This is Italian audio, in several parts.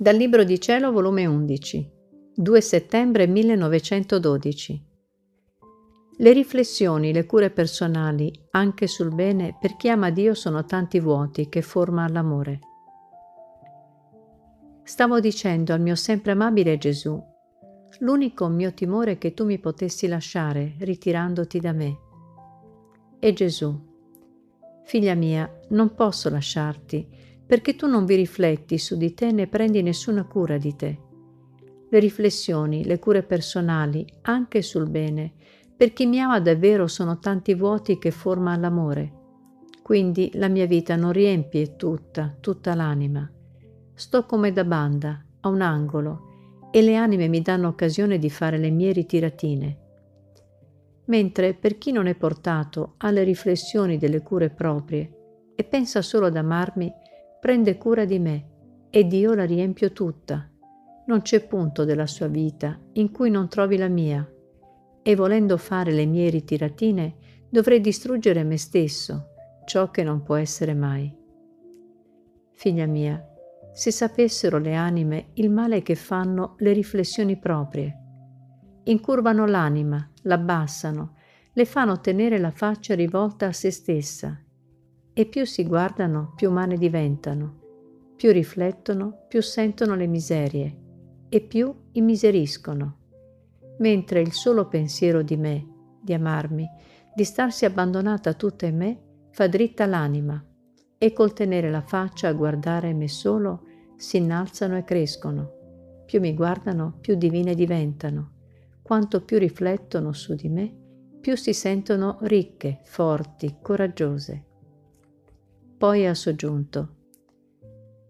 Dal Libro di Cielo, volume 11, 2 settembre 1912. Le riflessioni, le cure personali, anche sul bene, per chi ama Dio sono tanti vuoti che forma l'amore. Stavo dicendo al mio sempre amabile Gesù, l'unico mio timore è che tu mi potessi lasciare ritirandoti da me. E Gesù, figlia mia, non posso lasciarti, perché tu non vi rifletti su di te né prendi nessuna cura di te. Le riflessioni, le cure personali, anche sul bene, per chi mi ama davvero sono tanti vuoti che forma l'amore. Quindi la mia vita non riempie tutta, tutta l'anima. Sto come da banda, a un angolo, e le anime mi danno occasione di fare le mie ritratine. Mentre per chi non è portato alle riflessioni delle cure proprie e pensa solo ad amarmi, prende cura di me ed io la riempio tutta. Non c'è punto della sua vita in cui non trovi la mia e volendo fare le mie ritiratine dovrei distruggere me stesso, ciò che non può essere mai. Figlia mia, se sapessero le anime il male che fanno le riflessioni proprie, incurvano l'anima, l'abbassano, le fanno tenere la faccia rivolta a se stessa e più si guardano, più umane diventano, più riflettono, più sentono le miserie e più immiseriscono. Mentre il solo pensiero di me, di amarmi, di starsi abbandonata tutta in me, fa dritta l'anima e col tenere la faccia a guardare me solo si innalzano e crescono. Più mi guardano, più divine diventano. Quanto più riflettono su di me, più si sentono ricche, forti, coraggiose. Poi ha soggiunto,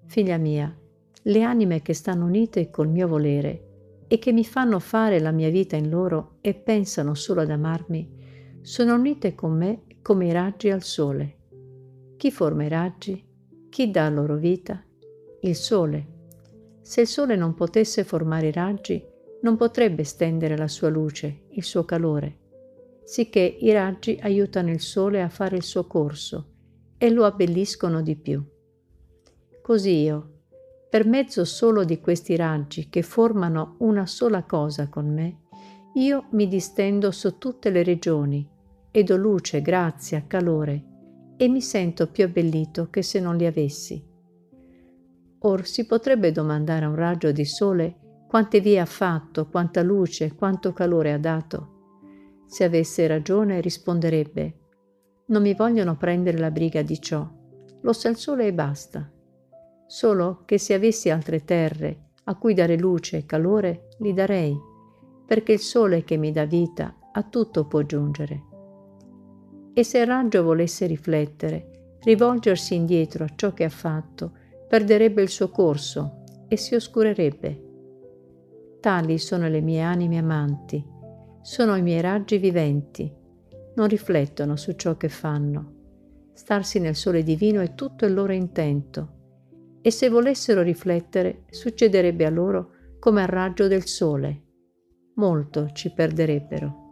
Figlia mia, le anime che stanno unite col mio volere e che mi fanno fare la mia vita in loro e pensano solo ad amarmi, sono unite con me come i raggi al sole. Chi forma i raggi? Chi dà loro vita? Il sole. Se il sole non potesse formare i raggi, non potrebbe stendere la sua luce, il suo calore, sicché i raggi aiutano il sole a fare il suo corso e lo abbelliscono di più. Così io, per mezzo solo di questi raggi che formano una sola cosa con me, io mi distendo su tutte le regioni e do luce, grazia, calore e mi sento più abbellito che se non li avessi. Or si potrebbe domandare a un raggio di sole quante vie ha fatto, quanta luce, quanto calore ha dato. Se avesse ragione risponderebbe non mi vogliono prendere la briga di ciò. Lo sa il sole e basta. Solo che se avessi altre terre a cui dare luce e calore, li darei, perché il sole che mi dà vita a tutto può giungere. E se il raggio volesse riflettere, rivolgersi indietro a ciò che ha fatto, perderebbe il suo corso e si oscurerebbe. Tali sono le mie anime amanti, sono i miei raggi viventi, non riflettono su ciò che fanno. Starsi nel sole divino è tutto il loro intento e se volessero riflettere succederebbe a loro come al raggio del sole. Molto ci perderebbero.